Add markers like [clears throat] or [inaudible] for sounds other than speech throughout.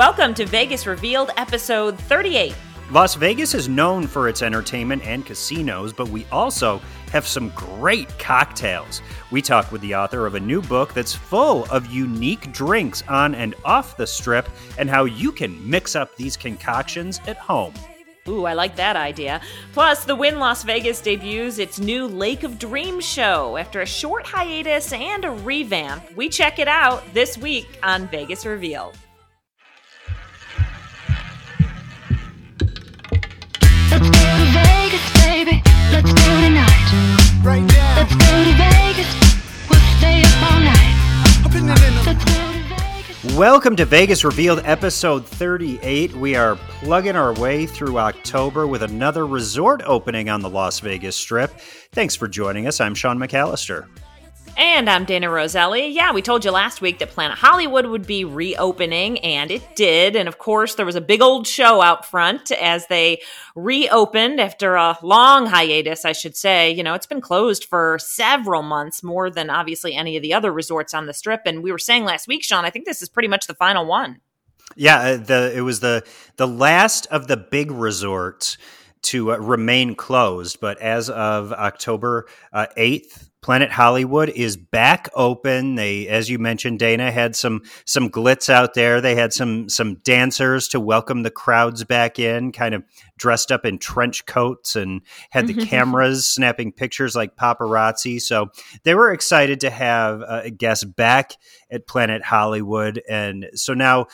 Welcome to Vegas Revealed, episode 38. Las Vegas is known for its entertainment and casinos, but we also have some great cocktails. We talk with the author of a new book that's full of unique drinks on and off the strip and how you can mix up these concoctions at home. Ooh, I like that idea. Plus, the Wynn Las Vegas debuts its new Lake of Dreams show after a short hiatus and a revamp. We check it out this week on Vegas Revealed. Baby. Let's go tonight. Right now, Let's go to Vegas. We'll stay up all night. up in the, in the Let's go to Welcome to Vegas Revealed, episode 38. We are plugging our way through October with another resort opening on the Las Vegas Strip. Thanks for joining us. I'm Sean McAllister. And I'm Dana Roselli. Yeah, we told you last week that Planet Hollywood would be reopening, and it did. And of course, there was a big old show out front as they reopened after a long hiatus, I should say. You know, it's been closed for several months, more than obviously any of the other resorts on the strip. And we were saying last week, Sean, I think this is pretty much the final one. Yeah, uh, the it was the the last of the big resorts to uh, remain closed, but as of October uh, eighth. Planet Hollywood is back open. They, as you mentioned, Dana had some some glitz out there. They had some some dancers to welcome the crowds back in, kind of dressed up in trench coats and had the [laughs] cameras snapping pictures like paparazzi. So they were excited to have uh, guests back at Planet Hollywood, and so now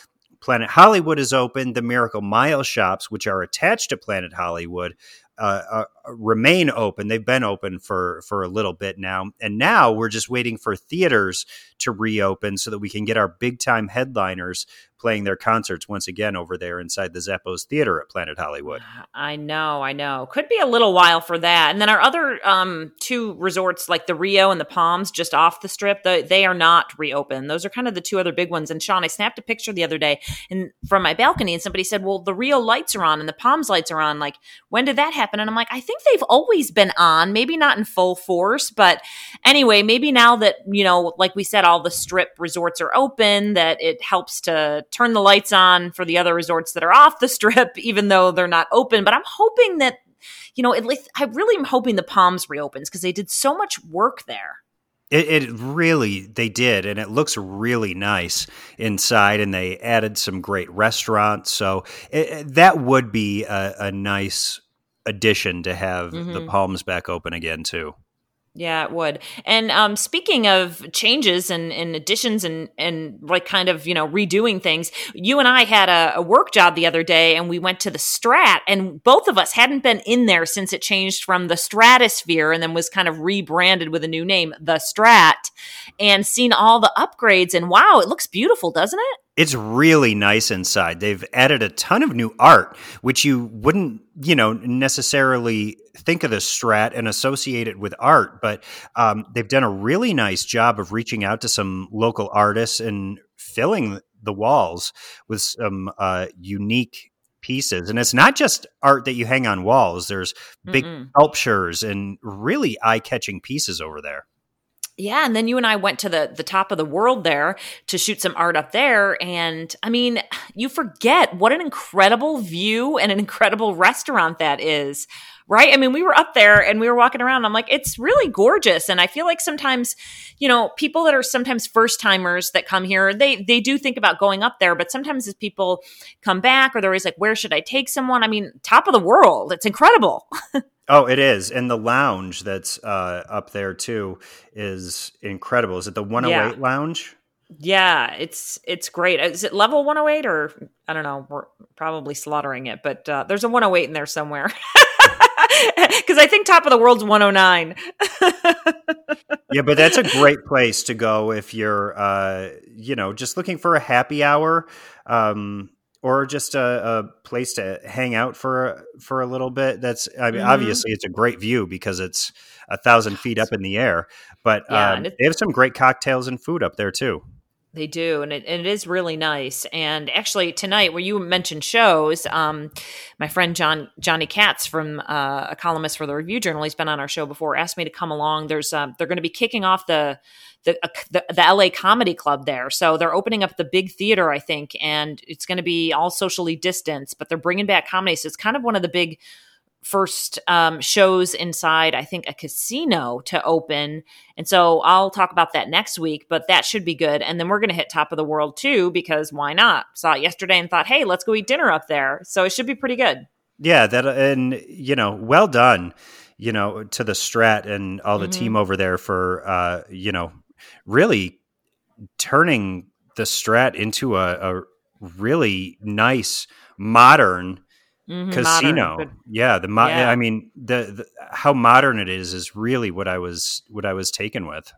Planet Hollywood is open. The Miracle Mile shops, which are attached to Planet Hollywood, uh, uh, remain open. They've been open for for a little bit now, and now we're just waiting for theaters to reopen so that we can get our big time headliners playing their concerts once again over there inside the Zappos Theater at Planet Hollywood. I know, I know. Could be a little while for that. And then our other um, two resorts, like the Rio and the Palms, just off the strip, the, they are not reopened. Those are kind of the two other big ones. And Sean, I snapped a picture the other day and from my balcony, and somebody said, "Well, the Rio lights are on and the Palms lights are on. Like, when did that happen?" And I'm like, "I think they've always been on. Maybe not in full force, but anyway, maybe now that you know, like we said, all the strip resorts are open, that it helps to turn the lights on for the other resorts that are off the strip, [laughs] even though they're not open. But I'm hoping that, you know, at least I really am hoping the Palms reopens because they did so much work there. It, it really they did, and it looks really nice inside. And they added some great restaurants, so it, it- that would be a, a nice addition to have the Mhm. Palms back open again too. Yeah, it would. And um, speaking of changes and, and additions and and like kind of you know redoing things, you and I had a, a work job the other day, and we went to the Strat, and both of us hadn't been in there since it changed from the Stratosphere and then was kind of rebranded with a new name, the Strat, and seen all the upgrades. And wow, it looks beautiful, doesn't it? It's really nice inside. They've added a ton of new art, which you wouldn't, you know, necessarily think of the Strat and associate it with art, but um, they've done a really nice job of reaching out to some local artists and filling the walls with some uh, unique pieces. And it's not just art that you hang on walls. There's big Mm-mm. sculptures and really eye-catching pieces over there. Yeah, and then you and I went to the the top of the world there to shoot some art up there and I mean, you forget what an incredible view and an incredible restaurant that is. Right? I mean, we were up there and we were walking around. I'm like, it's really gorgeous. And I feel like sometimes, you know, people that are sometimes first timers that come here, they they do think about going up there, but sometimes as people come back or they're always like, where should I take someone? I mean, top of the world. It's incredible. [laughs] Oh, it is. And the lounge that's uh, up there too is incredible. Is it the 108 lounge? Yeah, it's it's great. Is it level 108 or I don't know, we're probably slaughtering it, but uh, there's a 108 in there somewhere. [laughs] Cuz I think top of the world's 109. [laughs] Yeah, but that's a great place to go if you're, uh, you know, just looking for a happy hour, um, or just a, a place to hang out for for a little bit. That's, I mean, Mhm. obviously it's a great view because it's a thousand feet up in the air. But Yeah, um, they have some great cocktails and food up there too. They do, and it, and it is really nice. And actually, tonight, where you mentioned shows, um, my friend John Johnny Kats from uh, a columnist for the Review Journal, he's been on our show before, asked me to come along. There's um, they're going to be kicking off the the, uh, the the LA Comedy Club there, so they're opening up the big theater, I think, and it's going to be all socially distanced, but they're bringing back comedy. So it's kind of one of the big first um, shows inside, I think, a casino to open. And so I'll talk about that next week, but that should be good. And then we're going to hit Top of the World too, because why not? Saw it yesterday and thought, hey, let's go eat dinner up there. So it should be pretty good. Yeah, that and you know, well done, you know, to the Strat and all the mm-hmm. team over there for uh, you know, really turning the Strat into a, a really nice modern Mm-hmm, casino. modern, yeah the mo- yeah. i mean the, the, how modern it is is really what i was what i was taken with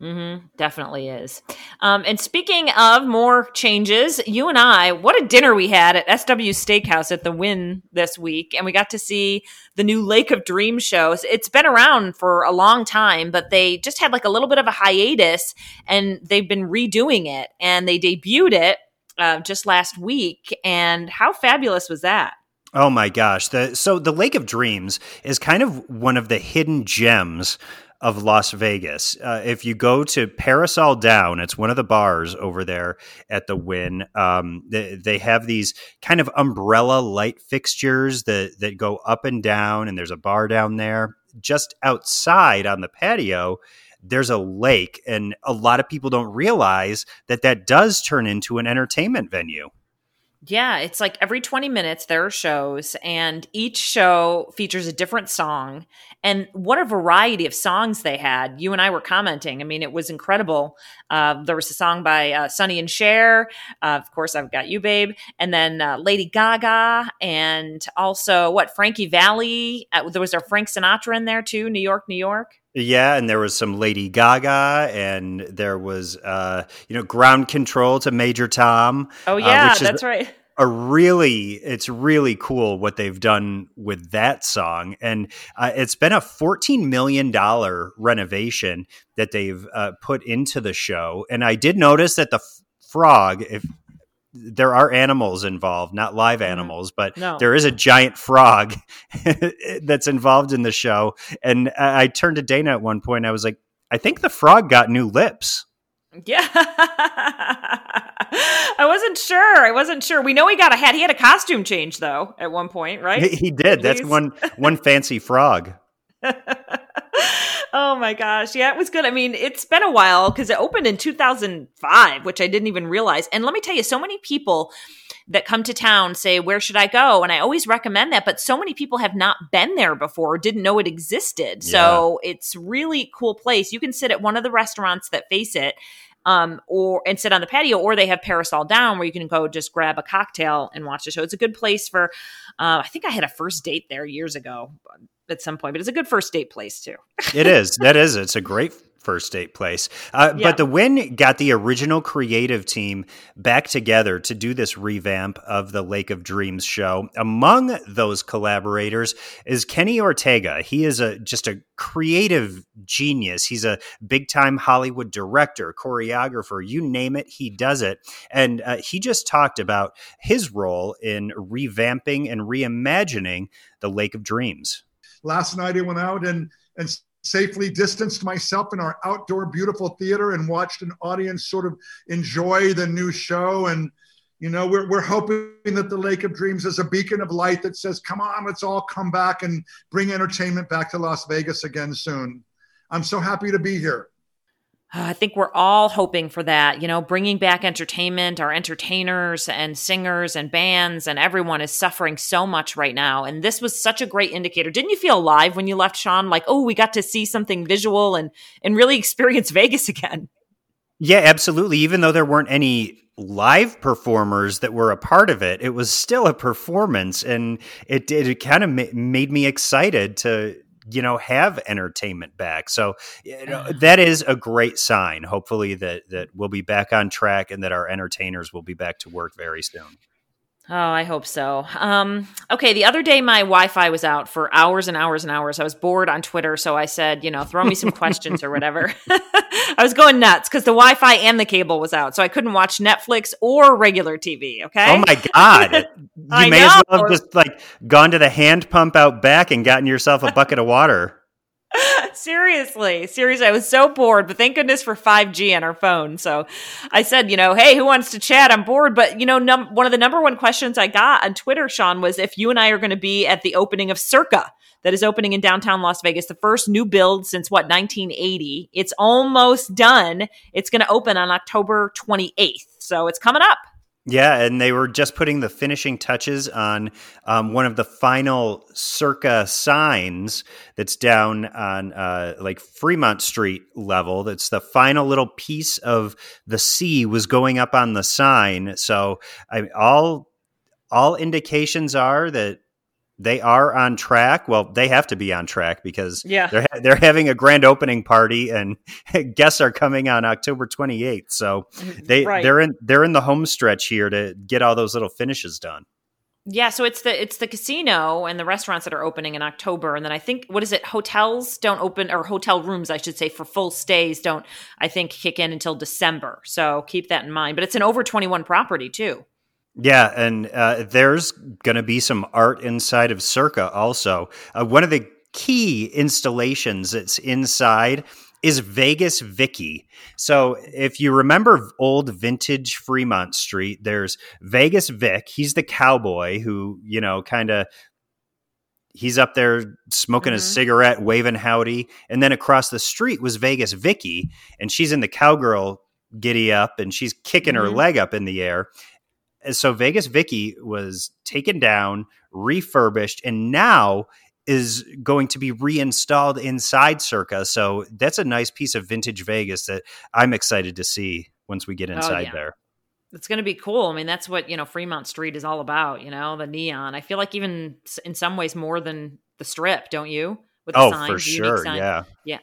Mm-hmm, definitely is. Um, and speaking of more changes, you and I, what a dinner we had at SW Steakhouse at the Wynn this week, and we got to see the new Lake of Dreams show. It's been around for a long time, but they just had like a little bit of a hiatus, and they've been redoing it, and they debuted it uh, just last week. And how fabulous was that? Oh my gosh. The so the Lake of Dreams is kind of one of the hidden gems of Las Vegas. Uh, if you go to Parasol Down, it's one of the bars over there at the Wynn. Um, they, they, have these kind of umbrella light fixtures that that go up and down, and there's a bar down there. Just outside on the patio, there's a lake, and a lot of people don't realize that that does turn into an entertainment venue. Yeah, it's like every 20 minutes there are shows, and each show features a different song. And what a variety of songs they had. You and I were commenting. I mean, it was incredible. Uh, there was a song by uh, Sonny and Cher. Uh, of course, I've Got You, Babe. And then uh, Lady Gaga, and also what, Frankie Valli. Uh, there was our Frank Sinatra in there too, New York, New York. Yeah, and there was some Lady Gaga, and there was, uh, you know, ground control to Major Tom. Oh yeah, uh, that's right. A really, it's really cool what they've done with that song, and uh, it's been a fourteen million dollar renovation that they've uh, put into the show. And I did notice that the frog, if there are animals involved, not live mm-hmm. animals, but no. there is a giant frog [laughs] that's involved in the show. And I, I turned to Dana at one point. I was like, I think the frog got new lips. Yeah. I wasn't sure. I wasn't sure. We know he got a hat. He had a costume change though at one point, right? He, he did. That's one one fancy frog. [laughs] oh my gosh. Yeah, it was good. I mean, it's been a while because it opened in 2005, which I didn't even realize. And let me tell you, so many people that come to town say, Where should I go? And I always recommend that, but so many people have not been there before, didn't know it existed. Yeah. So it's really cool place. You can sit at one of the restaurants that face it um, or and sit on the patio, or they have Parasol Down where you can go just grab a cocktail and watch the show. It's a good place for. Uh, I think I had a first date there years ago at some point, but it's a good first date place too. [laughs] it is. That is. It's a great first date place. Uh, yeah. But the Wynn got the original creative team back together to do this revamp of the Lake of Dreams show. Among those collaborators is Kenny Ortega. He is a just a creative genius. He's a big time Hollywood director, choreographer, you name it, he does it. And uh, he just talked about his role in revamping and reimagining the Lake of Dreams. Last night I went out and and safely distanced myself in our outdoor beautiful theater and watched an audience sort of enjoy the new show. And you know we're, we're hoping that the lake of dreams is a beacon of light that says come on let's all come back and bring entertainment back to las vegas again soon. I'm so happy to be here Uh, I think we're all hoping for that, you know, bringing back entertainment. Our entertainers and singers and bands and everyone is suffering so much right now. And this was such a great indicator. Didn't you feel alive when you left, Sean? Like, oh, we got to see something visual and and really [laughs] experience Vegas again. Yeah, absolutely. Even though there weren't any live performers that were a part of it, it was still a performance, and it it, it kind of ma- made me excited to you know have entertainment back. So you know, that is a great sign hopefully that that we'll be back on track and that our entertainers will be back to work very soon Oh, I hope so. Um, okay, the other day my Wi-Fi was out for hours and hours and hours. I was bored on Twitter, so I said, you know, throw me some questions or whatever. [laughs] I was going nuts because the Wi-Fi and the cable was out, so I couldn't watch Netflix or regular TV. Okay. Oh my god! [laughs] You I may as well have just like gone to the hand pump out back and gotten yourself a bucket of water. [laughs] seriously, seriously, I was so bored, but thank goodness for 5G on our phone. So I said, you know, hey, who wants to chat? I'm bored. But, you know, num- one of the number one questions I got on Twitter, Sean, was if you and I are going to be at the opening of Circa. That is opening in downtown Las Vegas, the first new build since what, 1980. It's almost done. It's going to open on October 28th. So it's coming up. Yeah, and they were just putting the finishing touches on um, one of the final circa signs that's down on uh, like Fremont Street level. That's the final little piece of the C was going up on the sign. So I, all all indications are that they are on track. Well, they have to be on track because Yeah. they're ha- they're having a grand opening party and [laughs] guests are coming on October 28th. So mm, they Right. they're in they're in the home stretch here to get all those little finishes done. Yeah, so it's the it's the casino and the restaurants that are opening in October, and then I think what is it? Hotels don't open or hotel rooms, I should say, for full stays don't I think kick in until December. So keep that in mind. But it's an over twenty one property too. Yeah, and uh, there's going to be some art inside of Circa also. Uh, one of the key installations that's inside is Vegas Vicky. So if you remember old vintage Fremont Street, there's Vegas Vic. He's the cowboy who, you know, kind of he's up there smoking a Mhm. cigarette, waving howdy. And then across the street was Vegas Vicky, and she's in the cowgirl giddy up and she's kicking her Mhm. leg up in the air. So Vegas Vicky was taken down, refurbished, and now is going to be reinstalled inside Circa. So that's a nice piece of vintage Vegas that I'm excited to see once we get oh, inside yeah. there. It's going to be cool. I mean, that's what you know Fremont Street is all about. You know, the neon. I feel like even in some ways more than the Strip, don't you? With the Oh, signs, for sure. signs. Yeah. Yeah.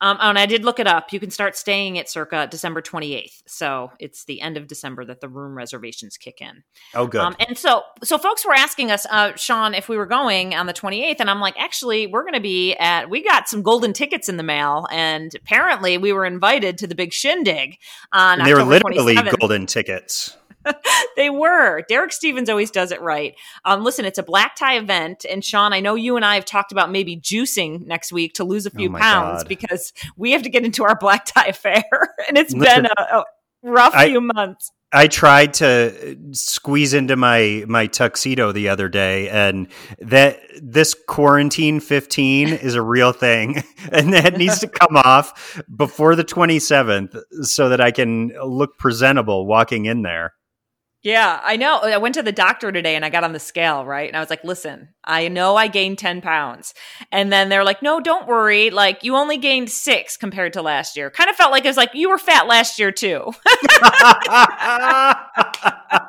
Um, and I did look it up. You can start staying at circa December 28th. So it's the end of December that the room reservations kick in. Oh, good. Um, and so, so folks were asking us, uh, Sean, if we were going on the 28th, and I'm like, actually, we're going to be at. We got some golden tickets in the mail, and apparently, we were invited to the big shindig on. and they were literally 27th. golden tickets. [laughs] They were. Derek Stevens always does it right. Um, listen, it's a black tie event, and Sean, I know you and I have talked about maybe juicing next week to lose a few Oh pounds God. because we have to get into our black tie affair, [laughs] and it's Listen, been a, a rough I- few months. I tried to squeeze into my my tuxedo the other day, and that this quarantine fifteen [laughs] is a real thing, and that needs to come off before the twenty seventh, so that I can look presentable walking in there. Yeah, I know. I went to the doctor today and I got on the scale, right? And I was like, listen, I know I gained 10 pounds. And then they're like, no, don't worry. Like, you only gained six compared to last year. Kind of felt like it was like, you were fat last year too. [laughs] [laughs]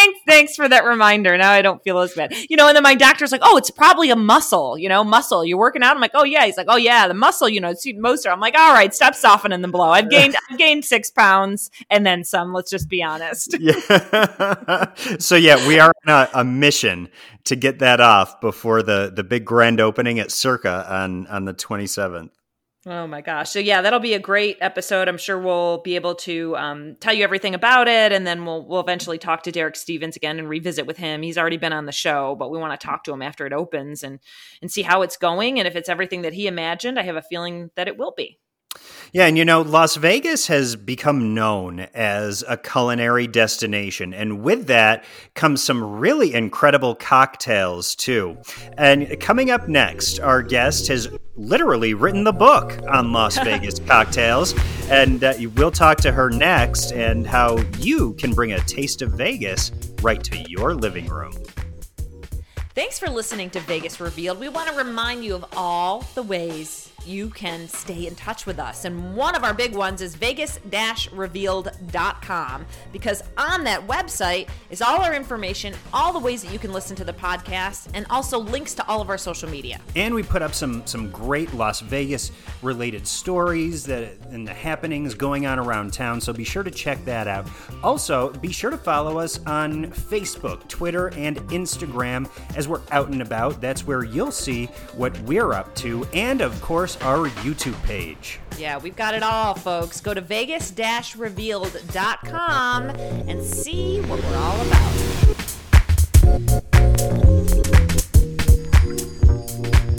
Thanks, thanks for that reminder. Now I don't feel as bad. You know, and then my doctor's like, oh, it's probably a muscle, you know, muscle. You're working out. I'm like, oh yeah. He's like, oh yeah, the muscle, you know, it's most. I'm like, all right, stop softening the blow. I've gained, I've gained six pounds and then some. Let's just be honest. yeah. [laughs] so yeah, we are on a, a mission to get that off before the the big grand opening at Circa on on the twenty seventh. Oh my gosh. So yeah, that'll be a great episode. I'm sure we'll be able to um, tell you everything about it, and then we'll we'll eventually talk to Derek Stevens again and revisit with him. He's already been on the show, but we want to talk to him after it opens and and see how it's going and if it's everything that he imagined. I have a feeling that it will be. Yeah, and you know, Las Vegas has become known as a culinary destination, and with that comes some really incredible cocktails too. And coming up next, our guest has literally written the book on Las [laughs] Vegas cocktails, and uh, we'll talk to her next and how you can bring a taste of Vegas right to your living room. Thanks for listening to Vegas Revealed. We want to remind you of all the ways you can stay in touch with us. And one of our big ones is vegas-revealed.com because on that website is all our information, all the ways that you can listen to the podcast, and also links to all of our social media. And we put up some some great Las Vegas related stories that and the happenings going on around town. So be sure to check that out. Also, be sure to follow us on Facebook, Twitter, and Instagram as we're out and about. That's where you'll see what we're up to, and of course, our YouTube page. Yeah, we've got it all, folks. Go to vegas-revealed.com and see what we're all about.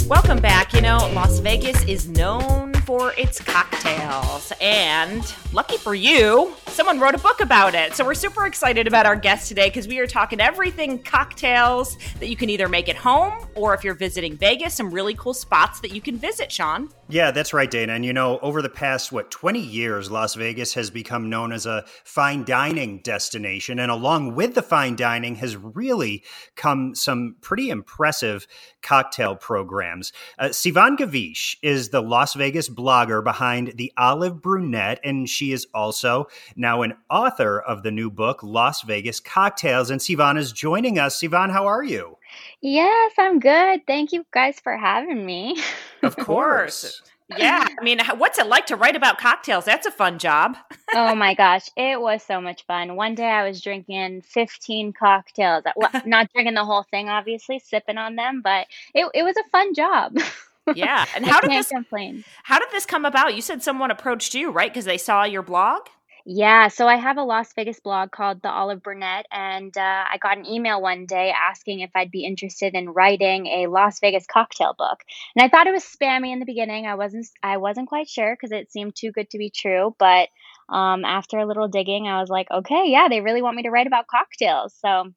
Welcome back. You know, Las Vegas is known for its cocktails. And lucky for you, someone wrote a book about it. So we're super excited about our guest today because we are talking everything cocktails that you can either make at home or if you're visiting Vegas, some really cool spots that you can visit, Sean. Yeah, that's right, Dana. And you know, over the past, what, 20 years, Las Vegas has become known as a fine dining destination. And along with the fine dining has really come some pretty impressive cocktail programs. Uh, Sivan Gavish is the Las Vegas blogger behind The Olive Brunette, and she is also now an author of the new book, Las Vegas Cocktails. And Sivan is joining us. Sivan, how are you? Yes, I'm good. Thank you guys for having me. Of course. Yeah. I mean, what's it like to write about cocktails? That's a fun job. [laughs] oh my gosh, it was so much fun. One day I was drinking 15 cocktails. Well, not drinking the whole thing, obviously, sipping on them, but it, it was a fun job. [laughs] Yeah. And how did this complain. how did this come about? You said someone approached you, right? Because they saw your blog? Yeah, so I have a Las Vegas blog called The Olive Brunette, and uh, I got an email one day asking if I'd be interested in writing a Las Vegas cocktail book. And I thought it was spammy in the beginning. I wasn't I wasn't quite sure because it seemed too good to be true. But um, after a little digging, I was like, okay, yeah, they really want me to write about cocktails. So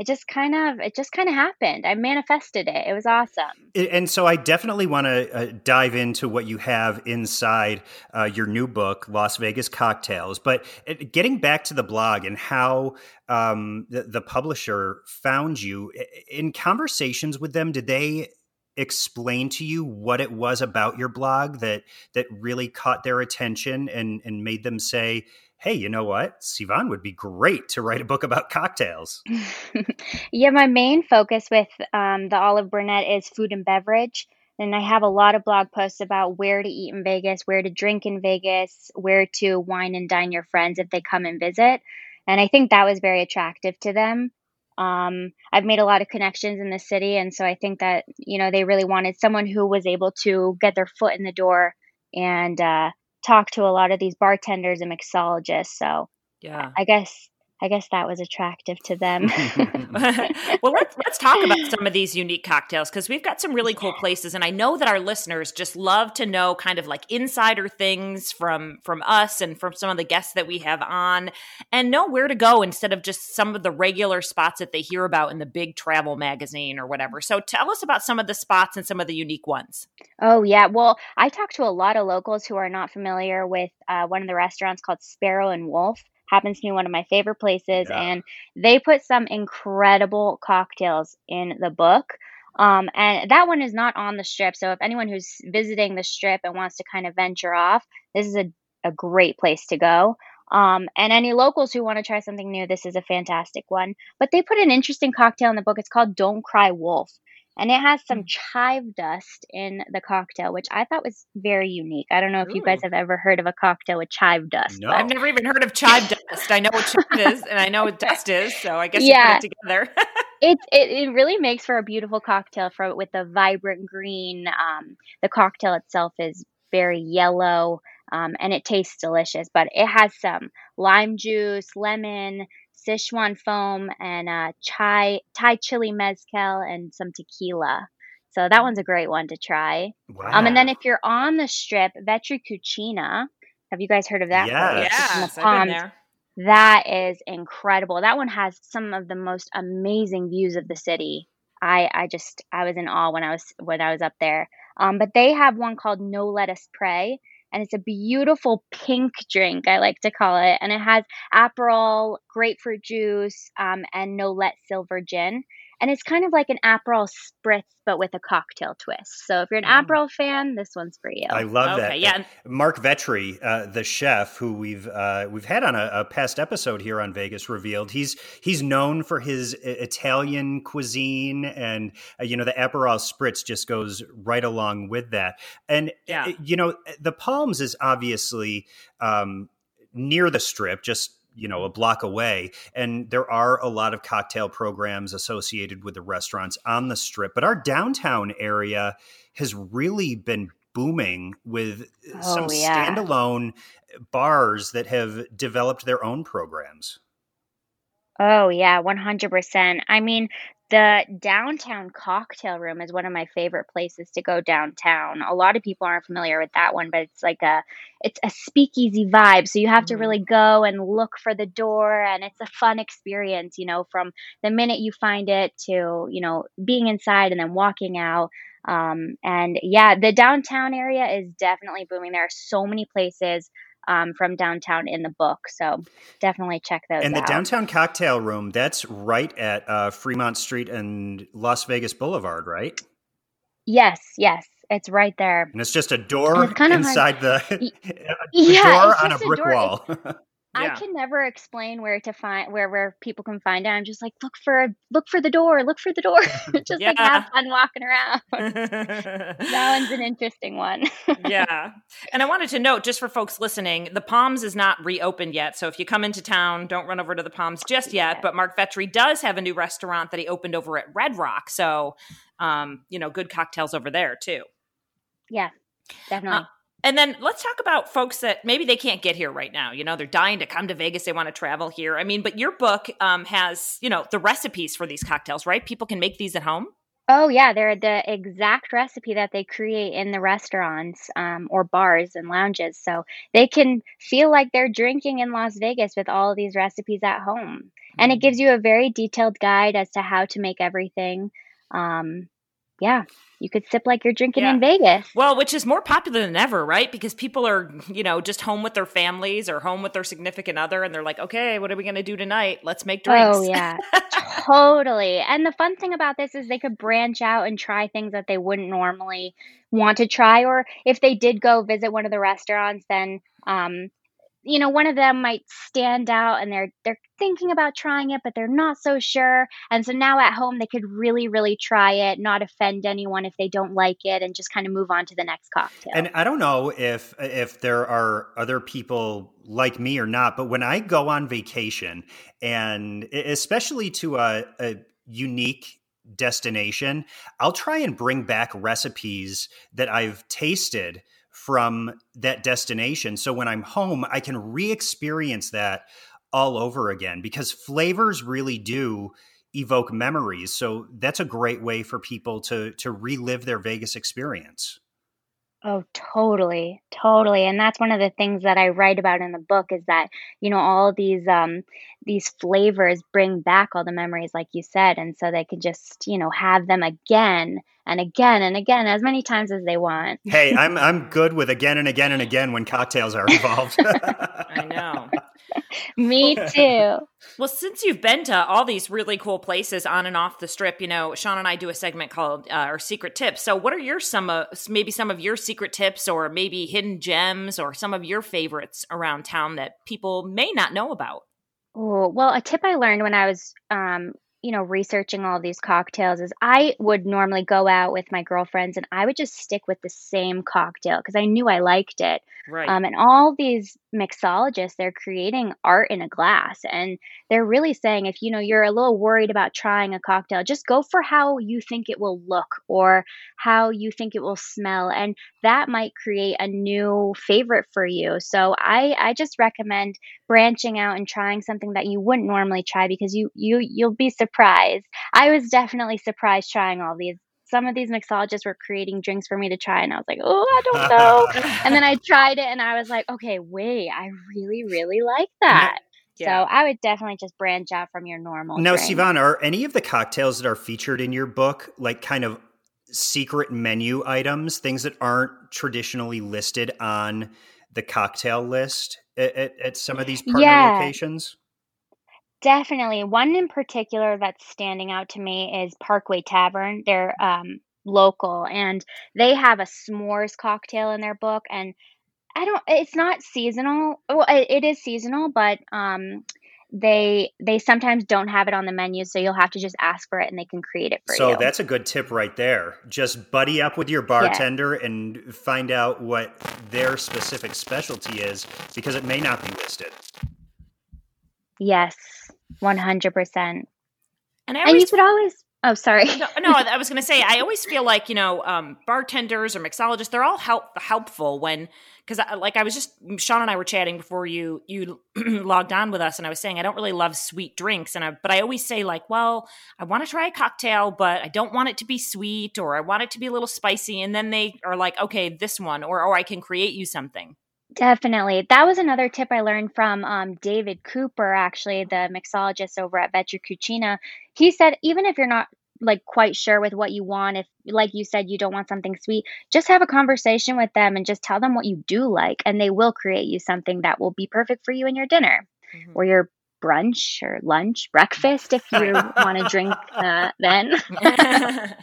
it just kind of it just kind of happened. I manifested it. It was awesome. And so I definitely want to uh, dive into what you have inside uh, your new book, Las Vegas Cocktails. But uh, getting back to the blog and how um, the, the publisher found you, in conversations with them, did they explain to you what it was about your blog that that really caught their attention and and made them say hey you know what sivan would be great to write a book about cocktails [laughs] yeah, my main focus with um, the Olive Brunette is food and beverage. And I have a lot of blog posts about where to eat in Vegas, where to drink in Vegas, where to wine and dine your friends if they come and visit. And I think that was very attractive to them. Um, I've made a lot of connections in the city. And so I think that, you know, they really wanted someone who was able to get their foot in the door and uh, talk to a lot of these bartenders and mixologists. So Yeah. I guess I guess that was attractive to them. [laughs] [laughs] well, let's let's talk about some of these unique cocktails because we've got some really cool places, and I know that our listeners just love to know kind of like insider things from from us and from some of the guests that we have on, and know where to go instead of just some of the regular spots that they hear about in the big travel magazine or whatever. So, tell us about some of the spots and some of the unique ones. Oh, yeah. Well, I talked to a lot of locals who are not familiar with uh, one of the restaurants called Sparrow and Wolf. Happens to be one of my favorite places. Yeah. And they put some incredible cocktails in the book. Um, and that one is not on the strip. So if anyone who's visiting the strip and wants to kind of venture off, this is a, a great place to go. Um, and any locals who want to try something new, this is a fantastic one. But they put an interesting cocktail in the book. It's called Don't Cry Wolf. And it has some chive dust in the cocktail, which I thought was very unique. I don't know if you guys have ever heard of a cocktail with chive dust. No. but- I've never even heard of chive dust. I know what chive [laughs] is, and I know what dust is. So I guess Yeah. you put it together. [laughs] it, it it really makes for a beautiful cocktail for with the vibrant green. Um, the cocktail itself is very yellow, um, and it tastes delicious. But it has some lime juice, lemon, Sichuan foam, and uh, chai Thai chili mezcal, and some tequila. So that one's a great one to try. wow. Um, and then if you're on the strip, Vetri Cucina. Have you guys heard of that? Yes. place? It's the I've been there. That is incredible. That one has some of the most amazing views of the city. I I just I was in awe when I was when I was up there. Um, but they have one called No Let Us Pray, and it's a beautiful pink drink. I like to call it, and it has Aperol, grapefruit juice, um, and Nolet Silver Gin. And it's kind of like an Aperol spritz, but with a cocktail twist. So if you're an Mm. Aperol fan, this one's for you. I love Okay, that. yeah, Mark Vetri, uh, the chef who we've uh, we've had on a, a past episode here on Vegas Revealed. He's he's known for his Italian cuisine, and uh, you know the Aperol spritz just goes right along with that. And Yeah. you know the Palms is obviously um, near the Strip, just you know a block away and there are a lot of cocktail programs associated with the restaurants on the strip but our downtown area has really been booming with uh, oh, some Oh, yeah. standalone bars that have developed their own programs Oh, yeah, 100%. I mean, the downtown cocktail room is one of my favorite places to go downtown. A lot of people aren't familiar with that one, but it's like a it's a speakeasy vibe. So you have to Mhm. really go and look for the door and it's a fun experience, you know, from the minute you find it to, you know, being inside and then walking out. Um, and yeah, the downtown area is definitely booming. There are so many places um, from downtown in the book. So definitely check those and the out. downtown cocktail room that's right at uh, fremont street and las vegas boulevard right Yes, yes, it's right there. and it's just a door it's kinda hard- inside the, [laughs] a Yeah, door on a brick a brick [laughs] wall I can never explain where to find where where people can find it. I'm just like look for look for the door, look for the door. [laughs] [laughs] just like have fun walking around. [laughs] that one's an interesting one. yeah. And I wanted to note, just for folks listening, the Palms is not reopened yet. So if you come into town, don't run over to the Palms just yet. But Mark Vetri does have a new restaurant that he opened over at Red Rock. So, um, you know, good cocktails over there too. yeah, definitely. Uh, And then let's talk about folks that maybe they can't get here right now. You know, they're dying to come to Vegas. They want to travel here. I mean, but your book um, has, you know, the recipes for these cocktails, right? People can make these at home. Oh yeah, they're the exact recipe that they create in the restaurants um, or bars and lounges, so they can feel like they're drinking in Las Vegas with all of these recipes at home. And it gives you a very detailed guide as to how to make everything. Um, yeah, you could sip like you're drinking Yeah. in Vegas. Well, which is more popular than ever, right? Because people are, you know, just home with their families or home with their significant other, and they're like, okay, what are we going to do tonight? Let's make drinks. Oh yeah, [laughs] totally. And the fun thing about this is they could branch out and try things that they wouldn't normally want to try, or if they did go visit one of the restaurants, then um, you know, one of them might stand out and they're they're thinking about trying it, but they're not so sure. And so now at home they could really, really try it, not offend anyone if they don't like it, and just kind of move on to the next cocktail. And I don't know if if there are other people like me or not, but when I go on vacation, and especially to a, a unique destination, I'll try and bring back recipes that I've tasted from that destination. So when I'm home, I can re-experience that all over again because flavors really do evoke memories. So that's a great way for people to to relive their Vegas experience. Oh, totally, totally. And that's one of the things that I write about in the book is that, you know, all these um these flavors bring back all the memories like you said, and so they can just, you know, have them again and again and again as many times as they want. [laughs] Hey, I'm I'm good with again and again and again when cocktails are involved. [laughs] [laughs] I know. Me too. Well, since you've been to all these really cool places on and off the strip, you know, Sean and I do a segment called uh, our secret tips. So, what are your some uh, maybe some of your secret tips, or maybe hidden gems, or some of your favorites around town that people may not know about? Oh, well, a tip I learned when I was, um, you know, researching all these cocktails is I would normally go out with my girlfriends and I would just stick with the same cocktail because I knew I liked it. Right. Um, and all these mixologists, they're creating art in a glass. And they're really saying if, you know, you're a little worried about trying a cocktail, just go for how you think it will look or how you think it will smell. And that might create a new favorite for you. So I, I just recommend branching out and trying something that you wouldn't normally try because you, you, you'll be surprised. I was definitely surprised trying all these some of these mixologists were creating drinks for me to try and I was like, "Oh, I don't know." [laughs] and then I tried it and I was like, "Okay, wait, I really really like that." So I would definitely just branch out from your normal. now, drink. Sivan, are any of the cocktails that are featured in your book like kind of secret menu items, things that aren't traditionally listed on the cocktail list at, at, at some of these partner Yeah. locations? Definitely. One in particular that's standing out to me is Parkway Tavern. They're um, local and they have a s'mores cocktail in their book. And I don't, it's not seasonal. Well, it, it is seasonal, but um, they they sometimes don't have it on the menu so you'll have to just ask for it and they can create it for so you So that's a good tip right there just buddy up with your bartender yeah. and find out what their specific specialty is because it may not be listed yes 100% and, I and you could always Oh, sorry. no, no, [laughs] I was going to say I always feel like you know um, bartenders or mixologists they're all help helpful when because like I was just Sean and I were chatting before you you [clears throat] logged on with us and I was saying I don't really love sweet drinks and I but I always say like well I want to try a cocktail but I don't want it to be sweet or I want it to be a little spicy and then they are like okay this one or or I can create you something. Definitely. That was another tip I learned from um, David Cooper, actually, the mixologist over at Vetri Cucina. He said, even if you're not like quite sure with what you want, if, like you said, you don't want something sweet, just have a conversation with them and just tell them what you do like, and they will create you something that will be perfect for you and your dinner mm-hmm. or your brunch or lunch, breakfast, if you want to drink [laughs] uh, then. [laughs]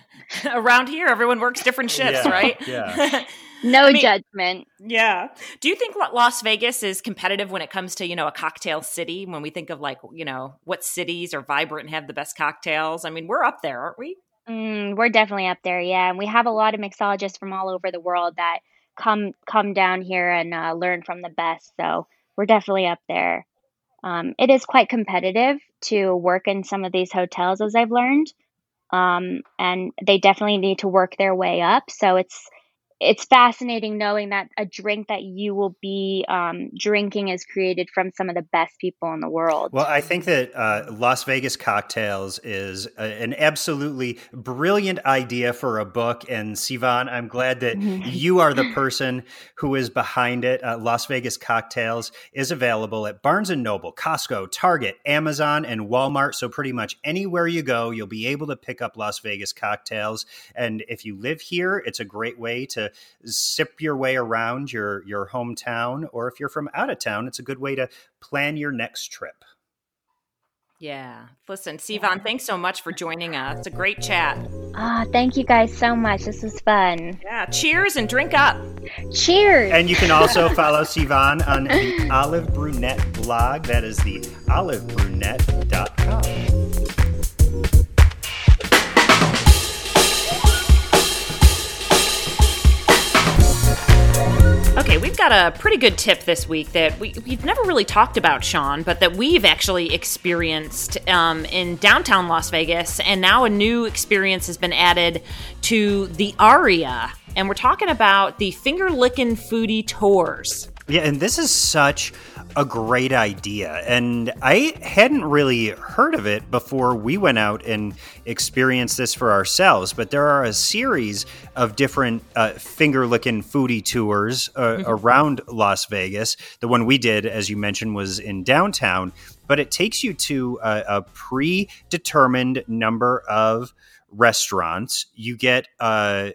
Around here, everyone works different shifts, yeah. right? Yeah. [laughs] no I mean, judgment. Yeah. Do you think Las Vegas is competitive when it comes to, you know, a cocktail city? When we think of like, you know, what cities are vibrant and have the best cocktails? I mean, we're up there, aren't we? Mm, we're definitely up there, yeah. And we have a lot of mixologists from all over the world that come come down here and uh, learn from the best. So we're definitely up there. Um, it is quite competitive to work in some of these hotels, as I've learned, um, and they definitely need to work their way up. So it's it's fascinating knowing that a drink that you will be um, drinking is created from some of the best people in the world. Well, I think that uh, Las Vegas Cocktails is a, an absolutely brilliant idea for a book. And Sivan, I'm glad that [laughs] you are the person who is behind it. Uh, Las Vegas Cocktails is available at Barnes and Noble, Costco, Target, Amazon, and Walmart. So pretty much anywhere you go, you'll be able to pick up Las Vegas Cocktails. And if you live here, it's a great way to sip your way around your your hometown, or if you're from out of town, it's a good way to plan your next trip. Yeah. Listen, Sivan, thanks so much for joining us. It's a great chat. Ah, oh, thank you guys so much. This was fun. Yeah. Cheers and drink up. Cheers. And you can also [laughs] follow Sivan on the Olive Brunette blog. That is the olivebrunette.com. Okay, we've got a pretty good tip this week that we, we've never really talked about, Sean, but that we've actually experienced um, in downtown Las Vegas. And now a new experience has been added to the Aria. And we're talking about the finger licking foodie tours. Yeah, and this is such a great idea. And I hadn't really heard of it before we went out and experienced this for ourselves. But there are a series of different uh, finger licking foodie tours uh, mm-hmm. around Las Vegas. The one we did, as you mentioned, was in downtown, but it takes you to a, a predetermined number of restaurants. You get, uh,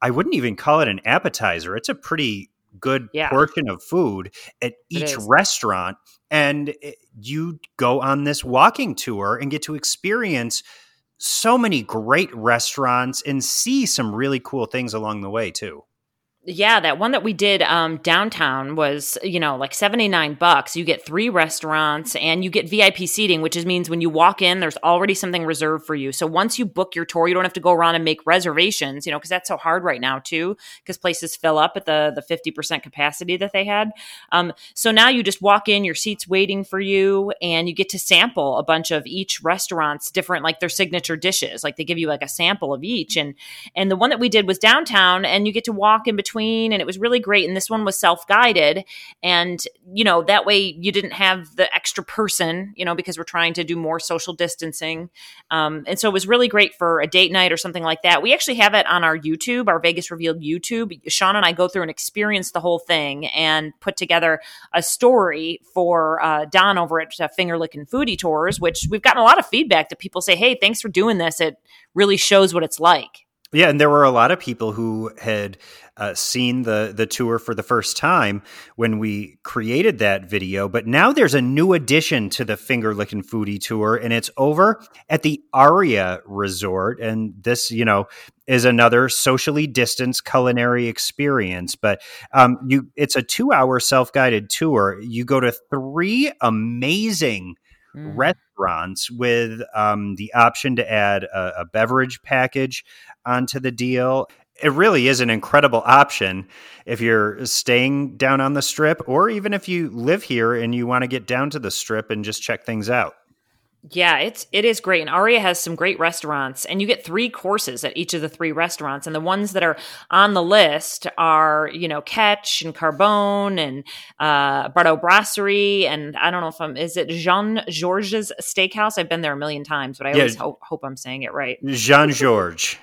I wouldn't even call it an appetizer, it's a pretty good yeah. portion of food at each restaurant and you go on this walking tour and get to experience so many great restaurants and see some really cool things along the way too yeah, that one that we did um, downtown was, you know, like 79 bucks. You get three restaurants and you get VIP seating, which is, means when you walk in, there's already something reserved for you. So once you book your tour, you don't have to go around and make reservations, you know, because that's so hard right now too, because places fill up at the, the 50% capacity that they had. Um, so now you just walk in, your seat's waiting for you, and you get to sample a bunch of each restaurant's different, like their signature dishes. Like they give you like a sample of each. And, and the one that we did was downtown, and you get to walk in between between and it was really great and this one was self-guided and you know that way you didn't have the extra person you know because we're trying to do more social distancing um, and so it was really great for a date night or something like that. We actually have it on our youtube our vegas revealed youtube. Sean and i go through and experience the whole thing and put together a story for uh, don over at uh, finger licking foodie tours which we've gotten a lot of feedback that people say hey thanks for doing this. It really shows what it's like Yeah, and there were a lot of people who had uh, seen the the tour for the first time when we created that video. But now there's a new addition to the Finger Licking Foodie tour, and it's over at the Aria Resort. And this, you know, is another socially distanced culinary experience. But um, you, it's a two hour self guided tour. You go to three amazing Mm. Restaurants with um, the option to add a, a beverage package onto the deal. It really is an incredible option if you're staying down on the strip, or even if you live here and you want to get down to the strip and just check things out. Yeah, it's it is great. And Aria has some great restaurants, and you get three courses at each of the three restaurants. And the ones that are on the list are, you know, Catch and Carbone and uh Bardot Brasserie, and I don't know if I'm is it Jean Georges Steakhouse? I've been there a million times, but I Yeah. always hope, hope I'm saying it right. Jean Georges.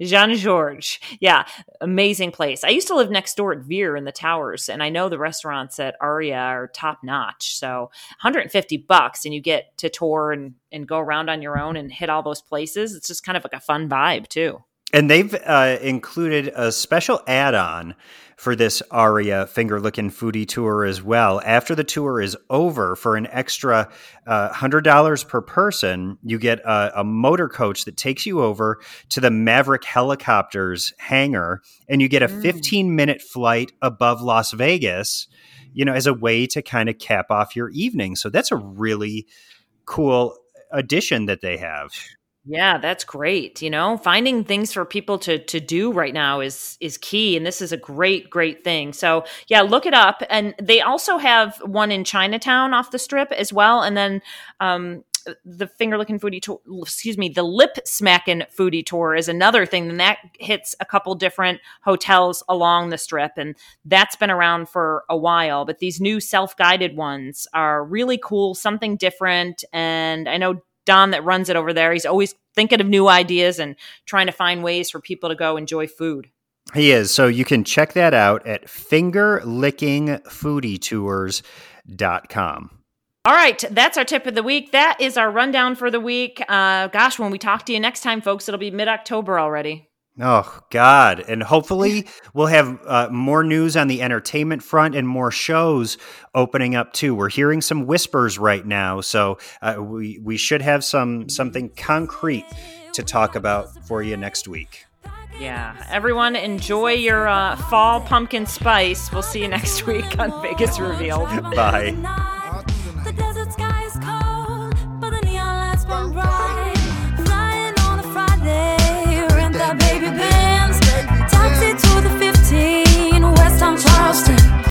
Jean Georges. Yeah, amazing place. I used to live next door at Veer in the towers, and I know the restaurants at Aria are top notch. So 150 bucks, and you get to tour and, and go around on your own and hit all those places. It's just kind of like a fun vibe, too. And they've uh, included a special add on for this Aria finger licking foodie tour as well. After the tour is over, for an extra uh, $100 per person, you get a, a motor coach that takes you over to the Maverick Helicopters hangar, and you get a Mm. 15 minute flight above Las Vegas, you know, as a way to kind of cap off your evening. So that's a really cool addition that they have. Yeah, that's great. You know, finding things for people to to do right now is is key, and this is a great great thing. So yeah, look it up. And they also have one in Chinatown off the strip as well, and then um, the finger licking foodie tour. Excuse me, the lip smacking foodie tour is another thing, and that hits a couple different hotels along the strip, and that's been around for a while. But these new self guided ones are really cool, something different, and I know Don that runs it over there. He's always thinking of new ideas and trying to find ways for people to go enjoy food. He is. So you can check that out at fingerlickingfoodietours.com. All right, that's our tip of the week. That is our rundown for the week. Uh, gosh, when we talk to you next time, folks, it'll be mid October already. Oh, God. And hopefully we'll have uh, more news on the entertainment front and more shows opening up too. We're hearing some whispers right now. So uh, we, we should have some something concrete to talk about for you next week. Yeah, everyone enjoy your uh, fall pumpkin spice. We'll see you next [laughs] week on Vegas Revealed. Bye. Rent